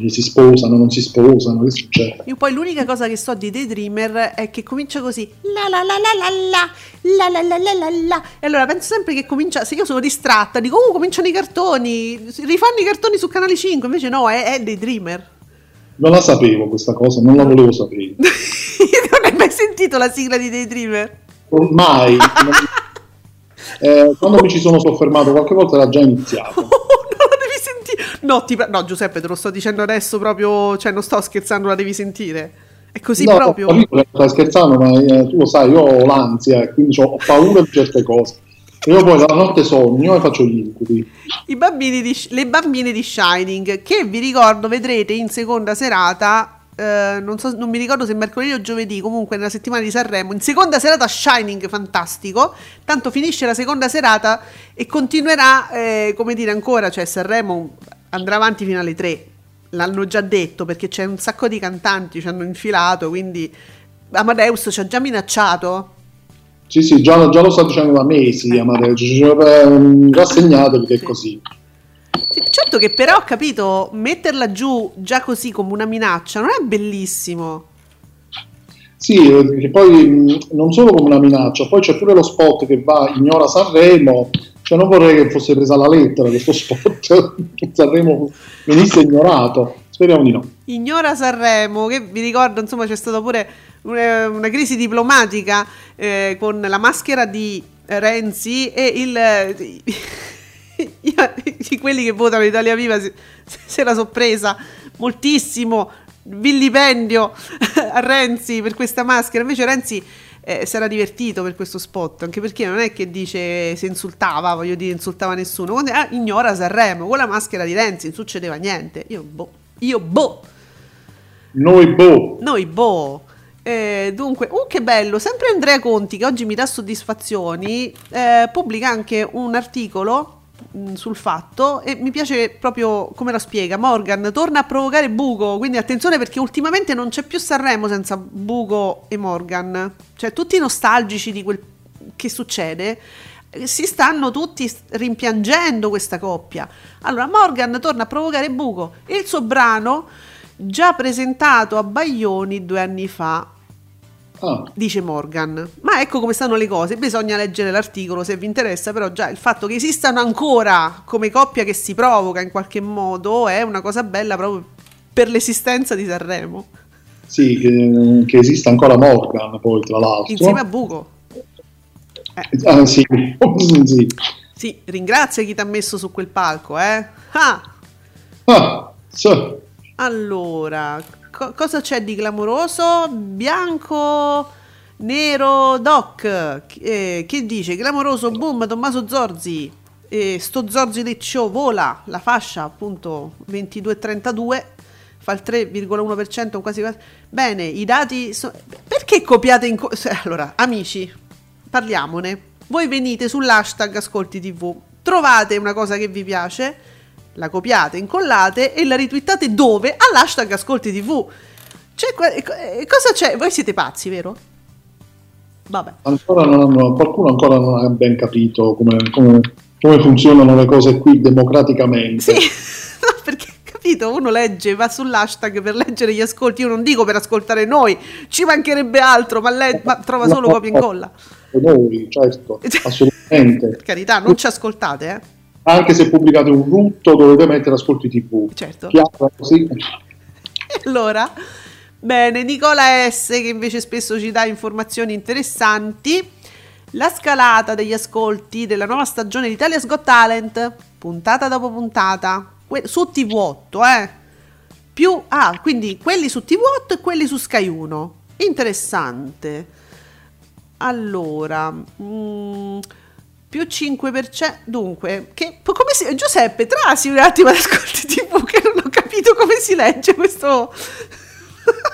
Si sposano, non si sposano, che succede? Io poi l'unica cosa che so di Daydreamer è che comincia così la la la la la la la la la la la e allora penso sempre che comincia, se io sono distratta, dico oh cominciano i cartoni, rifanno i cartoni su Canale 5, invece no, è, è Daydreamer. Non la sapevo questa cosa, non la volevo sapere. non hai mai sentito la sigla di Daydreamer? Mai. eh, quando mi ci sono soffermato qualche volta era già iniziato. No, ti, no, Giuseppe, te lo sto dicendo adesso proprio, cioè non sto scherzando, la devi sentire. È così no, proprio. No, stai scherzando, ma eh, tu lo sai, io ho l'ansia, quindi ho paura di certe cose. E io poi la notte sogno e faccio gli incubi. I bambini di, le bambine di Shining, che vi ricordo vedrete in seconda serata Uh, non, so, non, mi ricordo se mercoledì o giovedì, comunque nella settimana di Sanremo, in seconda serata Shining, fantastico, tanto finisce la seconda serata e continuerà, eh, come dire ancora, cioè Sanremo andrà avanti fino alle 3. L'hanno già detto perché c'è un sacco di cantanti, ci hanno infilato, quindi Amadeus ci ha già minacciato. Sì, sì, già, già lo sta dicendo da mesi eh. Amadeus, ci mm, rassegnatevi che è così. Sì, certo che però ho capito, metterla giù già così come una minaccia non è bellissimo. Sì, perché poi mm, non solo come una minaccia, poi c'è pure lo spot che va, ignora Sanremo, cioè non vorrei che fosse presa la lettera questo spot, Sanremo venisse ignorato, speriamo di no. Ignora Sanremo, che vi ricordo, insomma c'è stata pure una, una crisi diplomatica eh, con la maschera di Renzi e il... quelli che votano Italia Viva se, se la so presa moltissimo. Vilipendio a Renzi per questa maschera. Invece Renzi eh, si era divertito per questo spot, anche perché non è che dice se insultava, voglio dire, insultava nessuno, Quando, ah, ignora Sanremo, con la maschera di Renzi non succedeva niente, io boh, io boh. Noi boh. Noi boh. Eh, dunque, uh, che bello, sempre Andrea Conti, che oggi mi dà soddisfazioni, eh, pubblica anche un articolo sul fatto e mi piace proprio come la spiega. Morgan torna a provocare Bugo, quindi attenzione perché ultimamente non c'è più Sanremo senza Bugo e Morgan. Cioè tutti nostalgici di quel che succede si stanno tutti rimpiangendo questa coppia. Allora Morgan torna a provocare Bugo il suo brano già presentato a Baglioni due anni fa. Ah, Dice Morgan, ma ecco come stanno le cose. Bisogna leggere l'articolo se vi interessa. Però, già il fatto che esistano ancora come coppia che si provoca in qualche modo è una cosa bella proprio per l'esistenza di Sanremo. sì, che, che esiste ancora Morgan, poi tra l'altro. Insieme a Buco. Ah, sì. sì. Sì, ringrazia chi ti ha messo su quel palco, eh. Ah, Ah, sì. allora, co- cosa c'è di clamoroso? Bianco, nero, doc. Eh, che dice? Clamoroso, boom, Tommaso Zorzi. Eh, sto Zorzi Leccio vola la fascia, appunto, 22,32. Fa il 3,1%, quasi quasi. Bene, i dati... so- Perché copiate in... co- allora, amici, parliamone. Voi venite sull'hashtag Ascolti TV, trovate una cosa che vi piace, la copiate, incollate e la ritwittate dove? All'hashtag Ascolti TV. Eh, cosa c'è? Voi siete pazzi, vero? Vabbè. Ancora non hanno- qualcuno ancora non ha ben capito come, come- come funzionano le cose qui democraticamente. Sì, no, perché capito, uno legge, va sull'hashtag per leggere gli ascolti, io non dico per ascoltare noi, ci mancherebbe altro, ma, le- ma trova solo copia e incolla. Noi, certo, assolutamente. Per carità, non ci ascoltate, eh? Anche se pubblicate un rutto dovete mettere ascolti TV. Certo. Chiaro, sì. E allora, bene, Nicola S che invece spesso ci dà informazioni interessanti. La scalata degli ascolti della nuova stagione di Italia's Got Talent, puntata dopo puntata, su TV8, eh. Più, ah, quindi quelli su TV8 e quelli su Sky 1. Interessante. Allora, mm, più 5%. Dunque, che, come si, Giuseppe, trasi un attimo ad ascolti TV che non ho capito come si legge questo.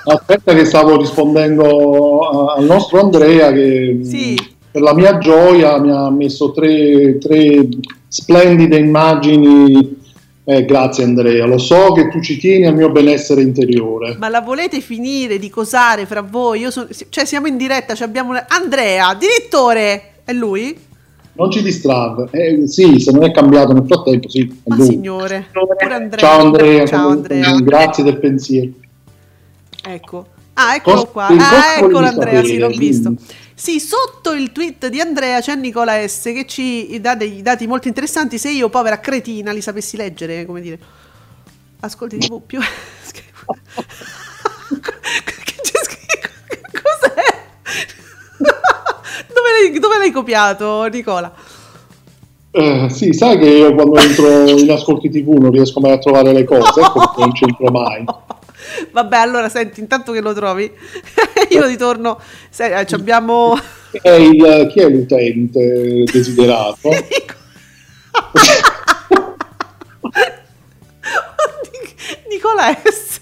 Aspetta che stavo rispondendo al nostro Andrea che Sì. per la mia gioia mi ha messo tre, tre splendide immagini. Eh, grazie Andrea, lo so che tu ci tieni al mio benessere interiore. Ma la volete finire di cosare fra voi? Io sono, cioè, siamo in diretta, abbiamo una- Andrea, direttore! È lui? Non ci distrarre. Eh, sì, se non è cambiato nel frattempo, sì. Ma signore, Andrea. Ciao Andrea, Ciao Andrea. grazie del pensiero. Ecco. Ah, eccolo Cosa- qua. Ah, eccolo Andrea, sì, l'ho sapere? visto. Sì, sotto il tweet di Andrea c'è Nicola S che ci dà dei dati molto interessanti. Se io, povera cretina, li sapessi leggere, come dire. Ascolti TV più. che c'è scritto? Cos'è? Dove, l'hai, dove l'hai copiato, Nicola? Eh, sì, sai che io quando entro in ascolti TV non riesco mai a trovare le cose, ecco non c'entro mai. Vabbè, allora senti, intanto che lo trovi, io ritorno. Se, eh, abbiamo. Chi è, il- chi è l'utente desiderato? Nicola S.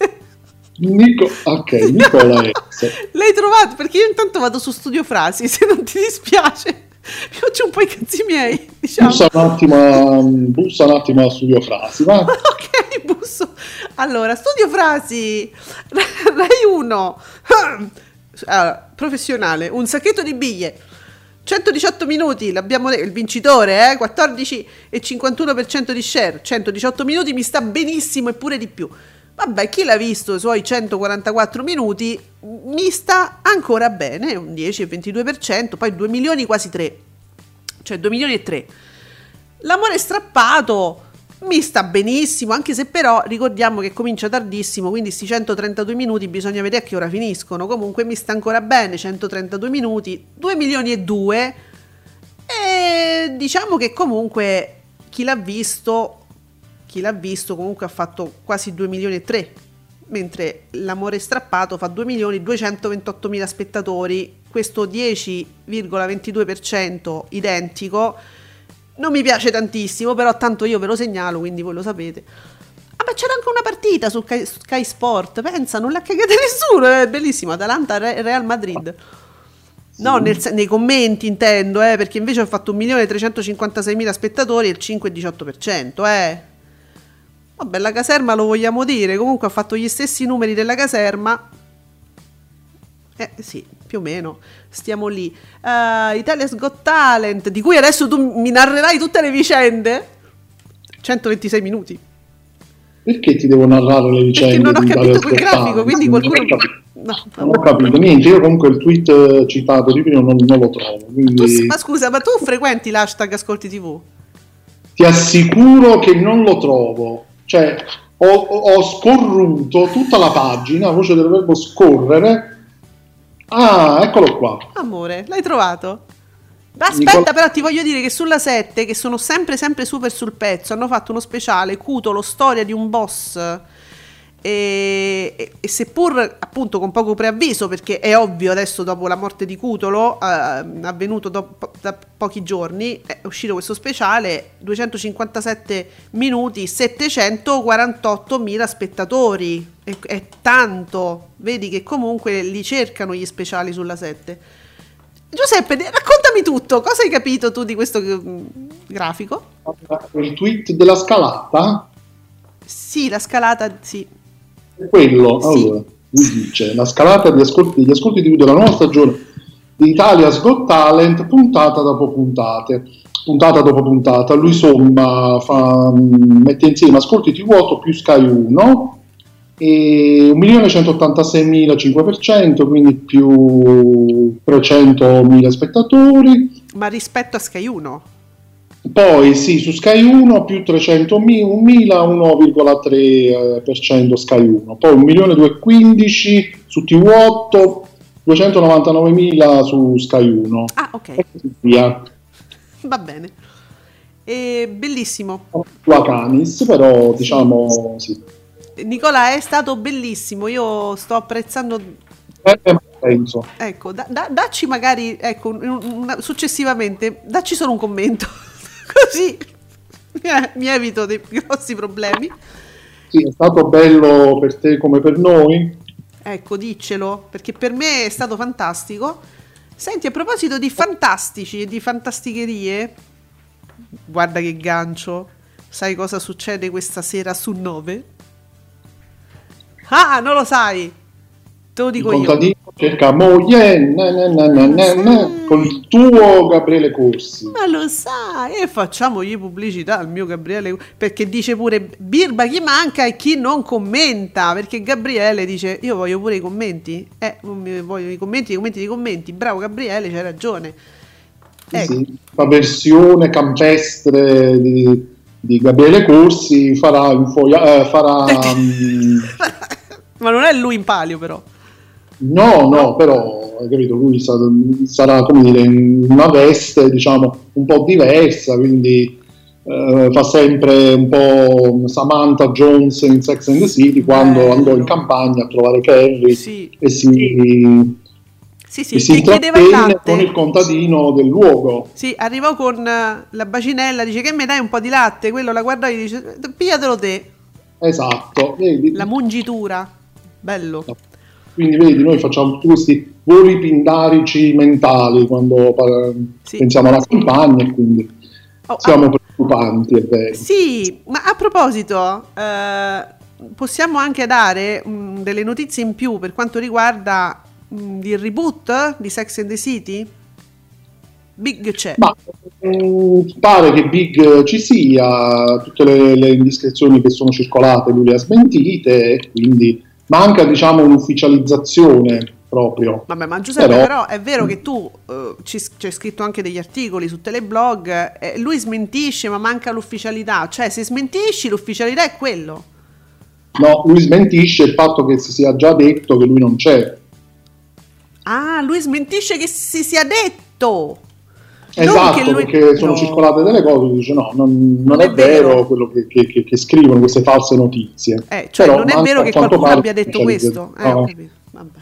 Nico, ok, Nicola S. L'hai trovato? Perché io intanto vado su Studio Frasi, se non ti dispiace. Mi faccio un po' i cazzi miei, diciamo. Bussa un attimo, a- bussa un attimo a Studio Frasi, va? ok, busso. Allora, Studio Frasi, Rai 1, Allora, professionale, un sacchetto di biglie, 118 minuti, l'abbiamo detto, il vincitore, eh? 14 e 51% di share, 118 minuti, mi sta benissimo e pure di più. Vabbè, chi l'ha visto i suoi 144 minuti mi sta ancora bene, un 10 e 22%, poi 2 milioni quasi 3, cioè 2 milioni e 3. L'amore strappato mi sta benissimo, anche se però ricordiamo che comincia tardissimo, quindi questi 132 minuti bisogna vedere a che ora finiscono. Comunque mi sta ancora bene, 132 minuti, 2 milioni e 2. E diciamo che comunque chi l'ha visto, chi l'ha visto comunque ha fatto quasi 2 milioni e 3, mentre l'amore strappato fa 2 milioni 228 mila spettatori, questo 10,22% identico non mi piace tantissimo, però tanto io ve lo segnalo, quindi voi lo sapete. Ah, ma c'era anche una partita su Sky, Sky Sport, pensa, non l'ha cagata nessuno, è bellissimo, Atalanta Re- Real Madrid. No, nel nei commenti intendo, eh, perché invece ho fatto 1.356.000 spettatori e il 5,18%, eh. Vabbè, la caserma lo vogliamo dire, comunque ha fatto gli stessi numeri della caserma. Eh sì, più o meno, stiamo lì. Uh, Italia's Got Talent, di cui adesso tu mi narrerai tutte le vicende. 126 minuti. perché ti devo narrare le vicende? Perché non ho capito quel grafico, quindi Non ho qualcuno... capito. No, Non ho capito niente, io comunque il tweet eh, citato di prima non, non lo trovo. Tu, Quindi ma scusa, ma tu frequenti l'hashtag Ascolti TV? ti assicuro che non lo trovo. Cioè, ho, ho- scorruto tutta la pagina, voce del verbo scorrere. Ah, eccolo qua. Amore, l'hai trovato? Aspetta, Nicola- però ti voglio dire che sulla 7, che sono sempre sempre super sul pezzo, hanno fatto uno speciale Cutolo, storia di un boss. E, e- e seppur appunto con poco preavviso, perché è ovvio adesso dopo la morte di Cutolo, eh, avvenuto dopo- da pochi giorni, è uscito questo speciale, 257 minuti, 748 mila spettatori. È, è tanto, vedi che comunque li cercano gli speciali sulla 7. Giuseppe, raccontami tutto, cosa hai capito tu di questo mm, grafico? Il tweet della scalata Sì, la scalata, sì. Quello. Allora, lui dice la scalata di ascolti, degli ascolti TV della nuova stagione di Italia's Got Talent, puntata dopo puntate. Puntata dopo puntata, lui somma, fa, mm, mette insieme ascolti TV 8 più Sky 1 e 1.186.000 quindi più 300.000 spettatori. Ma rispetto a Sky 1? Poi sì, su Sky 1 più 300.000, 1,3% Sky 1, poi 1.215.000 su TV8, 299.000 su Sky 1 Ah, ok, via. va bene. E bellissimo. La Canis, però diciamo sì. Nicola, è stato bellissimo. Io sto apprezzando. Eh, ma penso. Ecco, da- da- dacci magari, ecco, un- successivamente, dacci solo un commento. Così eh, mi evito dei grossi problemi. Sì, è stato bello per te come per noi. Ecco, diccelo, perché per me è stato fantastico. Senti, a proposito di fantastici e di fantasticherie, guarda che gancio. Sai cosa succede questa sera su 9? Ah, non lo sai. Te lo dico io. Cerca moglie na, na, na, na, con il tuo Gabriele Corsi. Ma lo sai, e facciamogli pubblicità al mio Gabriele, perché dice pure Birba chi manca e chi non commenta, perché Gabriele dice io voglio pure i commenti, eh, voglio i commenti, i commenti, i commenti, bravo Gabriele, c'hai ragione. Ecco. Sì, la versione campestre di, di Gabriele Corsi farà, infoglia- eh, farà mm, Ma non è lui in palio però. No, no, però hai capito, lui sa- sarà come dire in una veste diciamo un po' diversa, quindi eh, fa sempre un po' Samantha Jones in Sex and the City quando Bello. andò in campagna a trovare Carrie Sì, e si, sì, sì, e si chiedeva il latte. con il contadino del luogo. Sì, arrivò con eh, la bacinella, dice che mi dai un po' di latte, quello la guarda e dice pigliatelo te, Esatto, vedi? la mungitura. Bello. Quindi vedi, noi facciamo tutti questi voli pindarici mentali quando Sì. pensiamo alla campagna e quindi Oh, siamo preoccupanti, è vero. Sì, ma a proposito, eh, possiamo anche dare mm, delle notizie in più per quanto riguarda mm, il reboot di Sex and the City? Big c'è. Ma mm, pare che Big ci sia, tutte le, le indiscrezioni che sono circolate lui le ha smentite, e quindi manca diciamo un'ufficializzazione proprio. Vabbè, ma Giuseppe, Però- però, è vero che tu eh, ci hai scritto anche degli articoli su Teleblog, eh, lui smentisce ma manca l'ufficialità, cioè se smentisci l'ufficialità è quello. No, lui smentisce il fatto che si sia già detto che lui non c'è. Ah, lui smentisce che si sia detto. Esatto, lui- perché sono No. circolate delle cose, dice no, non, non Non è, è vero. vero, quello che, che- che- che scrivono, queste false notizie. Eh, cioè Però non è vero che qualcuno abbia detto questo. Eh, ho No. Vabbè.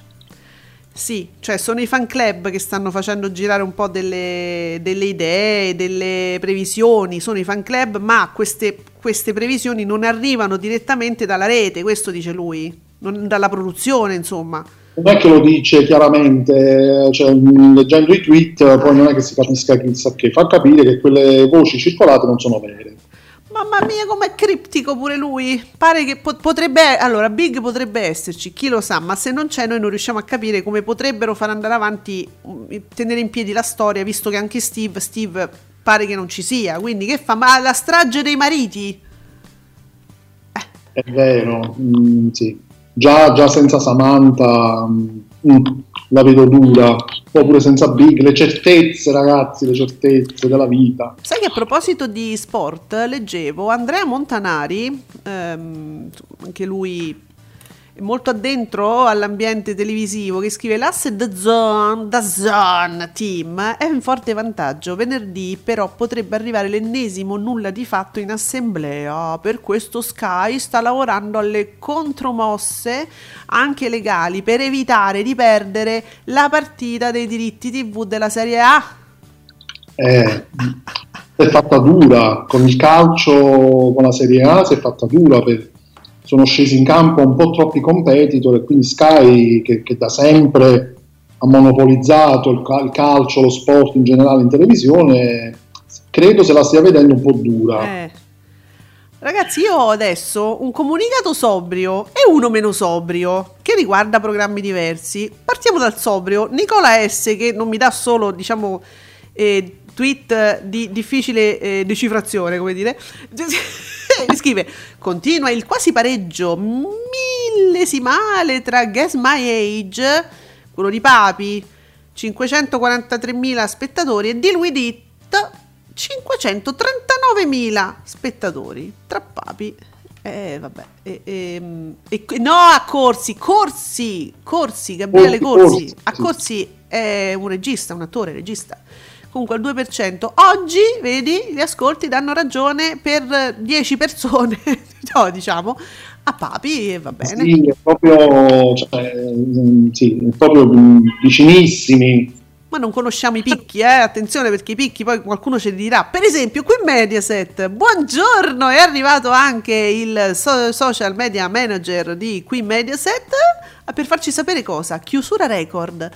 Sì, cioè sono i fan club che stanno facendo girare un po' delle, delle idee, delle previsioni, sono i fan club, ma queste, queste previsioni non arrivano direttamente dalla rete, questo dice lui, non dalla produzione, insomma. Non è che lo dice chiaramente, cioè, mh, leggendo i tweet poi non è che si capisca chissà che, fa capire che quelle voci circolate non sono vere. Mamma mia, com'è criptico pure lui. Pare che po- potrebbe. Allora, Big potrebbe esserci, chi lo sa, ma se non c'è, noi non riusciamo a capire come potrebbero far andare avanti, mm, tenere in piedi la storia, visto che anche Steve, Steve pare che non ci sia. Quindi, che fa? Ma la strage dei mariti? È vero, mm, sì. Già, già senza Samantha mm, la vedo dura, oppure senza Big, le certezze ragazzi, le certezze della vita. Sai che a proposito di sport, leggevo Andrea Montanari, ehm, anche lui molto addentro all'ambiente televisivo che scrive l'asse Zone, The Zone Team è in forte vantaggio. Venerdì però potrebbe arrivare l'ennesimo nulla di fatto in assemblea. Per questo Sky sta lavorando alle contromosse anche legali per evitare di perdere la partita dei diritti TV della Serie A. Eh, è fatta dura con il calcio, con la Serie A, si è fatta dura per sono scesi in campo un po' troppi competitor e quindi Sky che, che da sempre ha monopolizzato il, calcio, lo sport in generale in televisione, credo se la stia vedendo un po' dura. Eh. Ragazzi, io ho adesso un comunicato sobrio e uno meno sobrio che riguarda programmi diversi. Partiamo dal sobrio. Nicola S, che non mi dà solo, diciamo, eh, tweet di difficile eh, decifrazione, come dire. scrive continua il quasi pareggio millesimale tra Guess My Age quello di Papi 543.000 spettatori e Deal With It 539.000 spettatori tra Papi eh, vabbè. E, e, e, no, a Corsi, Corsi, Corsi, Gabriele Corsi. A Corsi è un regista, un attore, regista comunque al 2%. Oggi, vedi, gli ascolti danno ragione per 10 persone, no, diciamo, a Papi e va bene. Sì, è proprio, cioè, mm, sì, proprio vicinissimi. Ma non conosciamo i picchi, eh? attenzione perché i picchi poi qualcuno ce li dirà. Per esempio, qui Mediaset, buongiorno, è arrivato anche il so- social media manager di qui Mediaset per farci sapere cosa? Chiusura record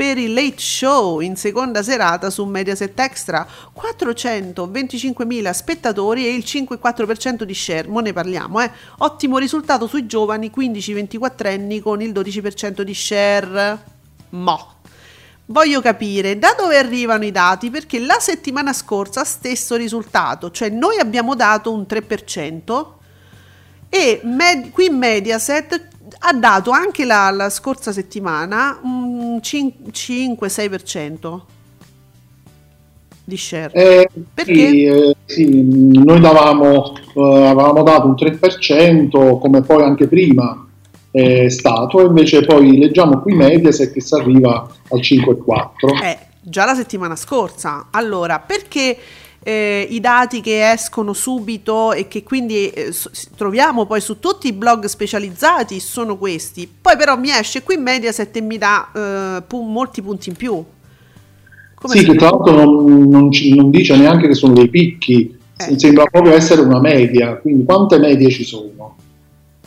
per il Late Show in seconda serata su Mediaset Extra, 425.000 spettatori e il 5,4% di share, mo ne parliamo, eh. Ottimo risultato sui giovani 15-24 anni con il 12% di share. Mo. Voglio capire da dove arrivano i dati perché la settimana scorsa stesso risultato, cioè noi abbiamo dato un 3% e med- qui Mediaset ha dato anche la, la scorsa settimana un 5-6% di share. Eh, Perché? Sì, eh, sì, noi davamo, eh, avevamo dato un 3% come poi anche prima è stato, invece poi leggiamo qui Mediaset che si arriva al 5,4. Eh, già la settimana scorsa. Allora, perché eh, i dati che escono subito e che quindi eh, troviamo poi su tutti i blog specializzati sono questi. Poi però mi esce qui Mediaset e mi dà eh, pu- molti punti in più. Come sì, che tra l'altro non, non, non, dice neanche che sono dei picchi, eh. sembra proprio essere una media, quindi quante medie ci sono?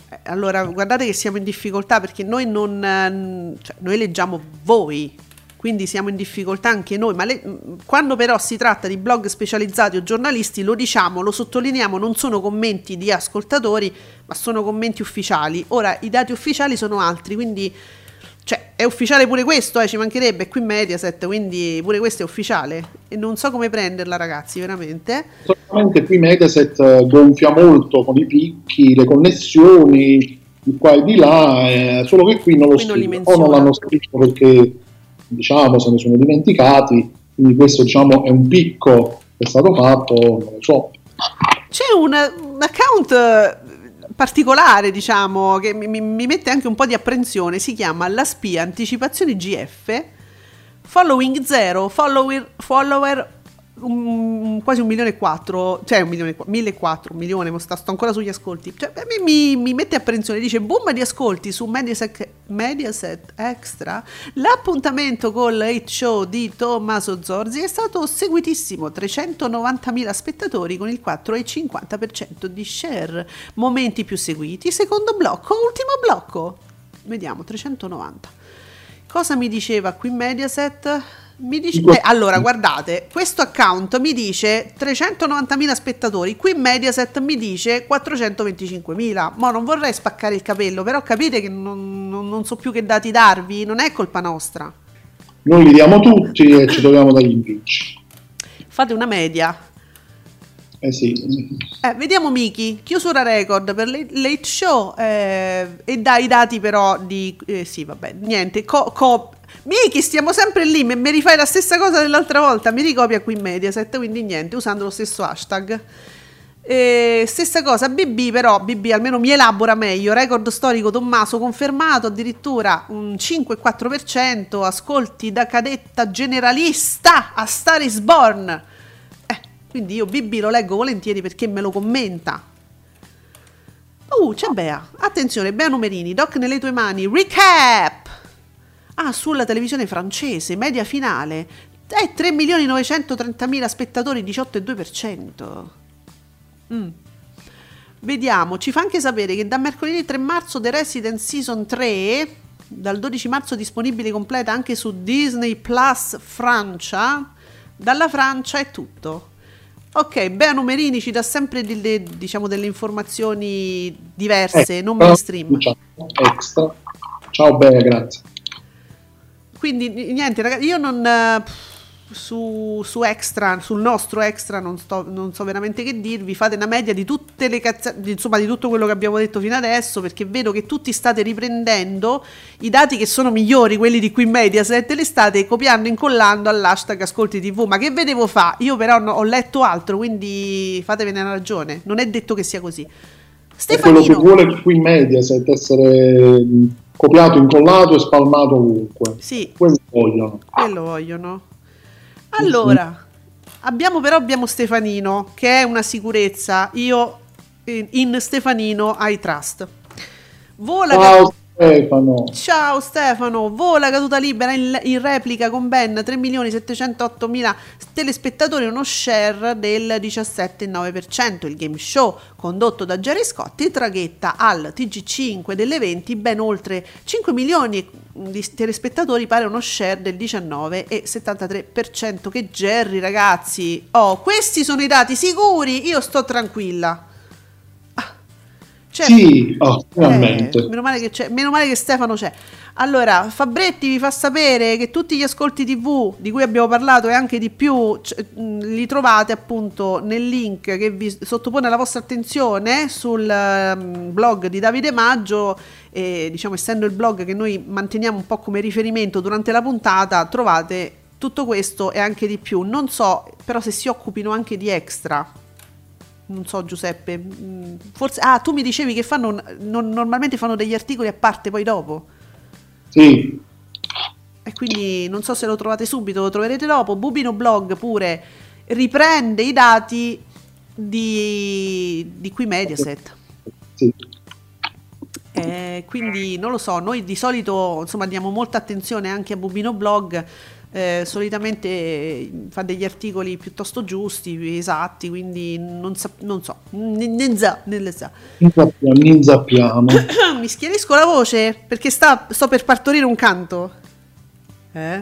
Eh, allora, guardate che siamo in difficoltà perché noi non cioè, noi leggiamo voi, quindi siamo in difficoltà anche noi, ma le, quando però si tratta di blog specializzati o giornalisti lo diciamo, lo sottolineiamo, non sono commenti di ascoltatori, ma sono commenti ufficiali. Ora i dati ufficiali sono altri, quindi cioè, è ufficiale pure questo, eh, ci mancherebbe, è qui Mediaset, quindi pure questo è ufficiale e non so come prenderla ragazzi, veramente. Solamente qui Mediaset eh, gonfia molto con i picchi, le connessioni, di qua e di là, eh, solo che qui non lo scrivono, o non l'hanno scritto perché diciamo, se ne sono dimenticati, quindi questo diciamo, è un picco che è stato fatto, non lo so. C'è un, un account particolare, diciamo, che mi, mi, mette anche un po' di apprensione, si chiama La Spia Anticipazioni GF, following 0, follower, follower un, quasi un milione e quattro, cioè un milione, mille quattro, un milione, sto, sto ancora sugli ascolti. Cioè, mi, mi, mi, mette apprensione, dice boom di ascolti su Mediaset, Mediaset Extra. L'appuntamento con l'Hate Show di Tommaso Zorzi è stato seguitissimo, 390.000 spettatori con il 4,50% di share. Momenti più seguiti, secondo blocco, ultimo blocco. Vediamo, 390. Cosa mi diceva qui Mediaset? Mi dice, eh, allora, guardate, questo account mi dice 390.000 spettatori, qui Mediaset mi dice 425.000. Ma non vorrei spaccare il capello, però capite che non, non, non, so più che dati darvi, non è colpa nostra. Noi li diamo tutti e ci troviamo dagli impicci. Fate una media. Eh sì. Eh, vediamo Miki, chiusura record per Late Show eh, e dai dati però di... eh, sì, vabbè, niente. Co- co- Miki, stiamo sempre lì, mi rifai la stessa cosa dell'altra volta, mi ricopia qui in Mediaset, quindi niente, usando lo stesso hashtag. Eh, stessa cosa, BB però, BB almeno mi elabora meglio, record storico Tommaso confermato, addirittura un 5,4%, ascolti da cadetta generalista a Star is Born. Eh, quindi io BB lo leggo volentieri perché me lo commenta. Uh, c'è Bea. Attenzione, Bea Numerini, Doc nelle tue mani, recap! Ah, sulla televisione francese, media finale. Eh, 3.930.000 spettatori, 18,2%. Mm. Vediamo, ci fa anche sapere che da mercoledì 3 marzo The Resident Season 3, dal 12 marzo disponibile completa anche su Disney Plus Francia, dalla Francia è tutto. Ok, Bea Numerini ci dà sempre delle, diciamo, delle informazioni diverse, non mainstream. Extra. Ciao Bea, grazie. Quindi niente, ragazzi, io non su, su extra, sul nostro extra non, sto, non so veramente che dirvi, fate una media di tutte le cazzate, insomma di tutto quello che abbiamo detto fino adesso, perché vedo che tutti state riprendendo i dati che sono migliori, quelli di qui Mediaset, e li state copiando e incollando all'hashtag Ascolti TV. Ma che vedevo fa? Io però no- ho letto altro, quindi fatevene una ragione. Non è detto che sia così. È quello che Stefanino, vuole qui Mediaset essere copiato, incollato e spalmato ovunque. sì, Quello vogliono. quello vogliono. Allora, abbiamo però abbiamo Stefanino che è una sicurezza. Io in, in Stefanino I trust. Vola Ciao Stefano. Ciao Stefano, vola caduta libera in, in replica con ben 3.708.000 telespettatori, uno share del 17,9%. Il game show condotto da Jerry Scotti traghetta al TG5 dell'eventi ben oltre 5 milioni di telespettatori, pare uno share del 19,73%. Che Jerry ragazzi, oh questi sono i dati sicuri, io sto tranquilla. Ah, certo. Sì, oh, finalmente. Eh, meno, male che c'è, meno male che Stefano c'è. Allora, Fabretti vi fa sapere che tutti gli ascolti TV di cui abbiamo parlato e anche di più c- li trovate appunto nel link che vi sottopone alla vostra attenzione sul ehm, blog di Davide Maggio. E, diciamo, essendo il blog che noi manteniamo un po' come riferimento durante la puntata, trovate tutto questo e anche di più. Non so però se si occupino anche di extra. Non so Giuseppe, mm, forse... Ah, tu mi dicevi che fanno, non- normalmente fanno degli articoli a parte poi dopo. Sì, E quindi non so se lo trovate subito, lo troverete dopo. Bubino Blog pure riprende i dati di, di qui Mediaset. sì. Eh, quindi non lo so, noi di solito insomma diamo molta attenzione anche a Bubino Blog. Eh, solitamente eh, fa degli articoli piuttosto giusti, esatti, quindi non, sa- non so, ne, sappiamo, ne sappiamo. Mi schierisco la voce perché sta- sto per partorire un canto. Eh?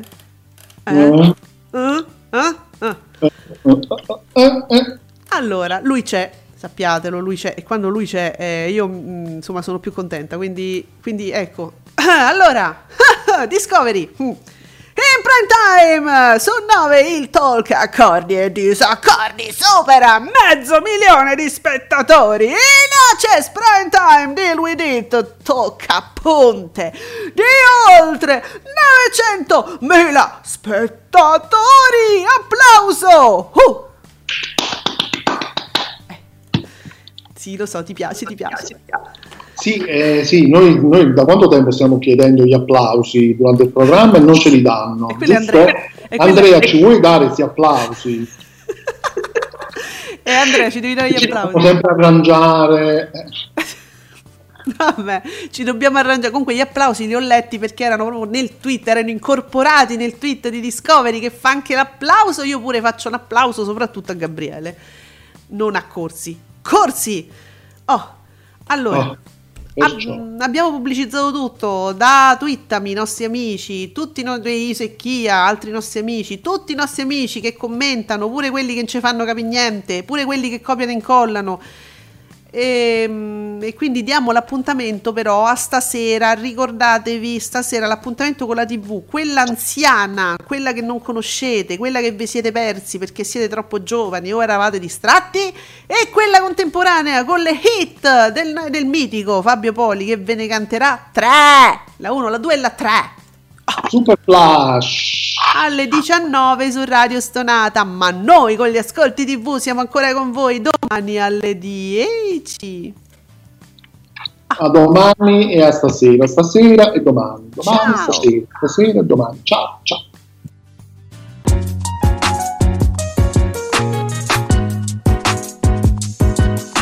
Eh? Eh, Eh? Eh? Eh? Allora, lui c'è, sappiatelo, lui c'è e quando lui c'è eh, io mm, insomma sono più contenta, quindi, quindi ecco. allora, Discovery. mm. In prime time su 9 il talk accordi e disaccordi supera mezzo milione di spettatori. In access prime time deal with it tocca punte di oltre 900.000 spettatori. Applauso! Uh! Sì, lo so, ti piace, ti piace. Sì, eh, sì noi, noi da quanto tempo stiamo chiedendo gli applausi durante il programma e non ce li danno. Andrea. Andrea, ci vuoi dare questi applausi? E Andrea, ci devi dare gli Ci dobbiamo applausi. sempre arrangiare. Vabbè, ci dobbiamo arrangiare. Comunque, gli applausi li ho letti perché erano proprio nel tweet, erano incorporati nel tweet di Discovery che fa anche l'applauso. Io pure faccio un applauso, soprattutto a Gabriele, non a Corsi. Corsi! Oh, allora. Oh. Ab- abbiamo pubblicizzato tutto da Twittami, i nostri amici, tutti i nostri Secchia, altri nostri amici, tutti i nostri amici che commentano, pure quelli che non ci fanno capire niente, pure quelli che copiano e incollano. E, mm, e, quindi diamo l'appuntamento però a stasera, ricordatevi stasera l'appuntamento con la tv, quella anziana, quella che non conoscete, quella che vi siete persi perché siete troppo giovani o eravate distratti e quella contemporanea con le hit del, del mitico Fabio Poli che ve ne canterà tre, la 1, la 2 e la 3. Super Flash alle 19 su Radio Stonata, ma noi con gli ascolti TV siamo ancora con voi domani alle 10. A domani e a stasera, stasera e domani, domani, ciao. stasera, stasera e domani. Ciao, ciao.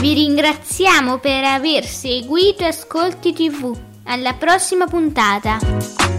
Vi ringraziamo per aver seguito Ascolti TV. Alla prossima puntata.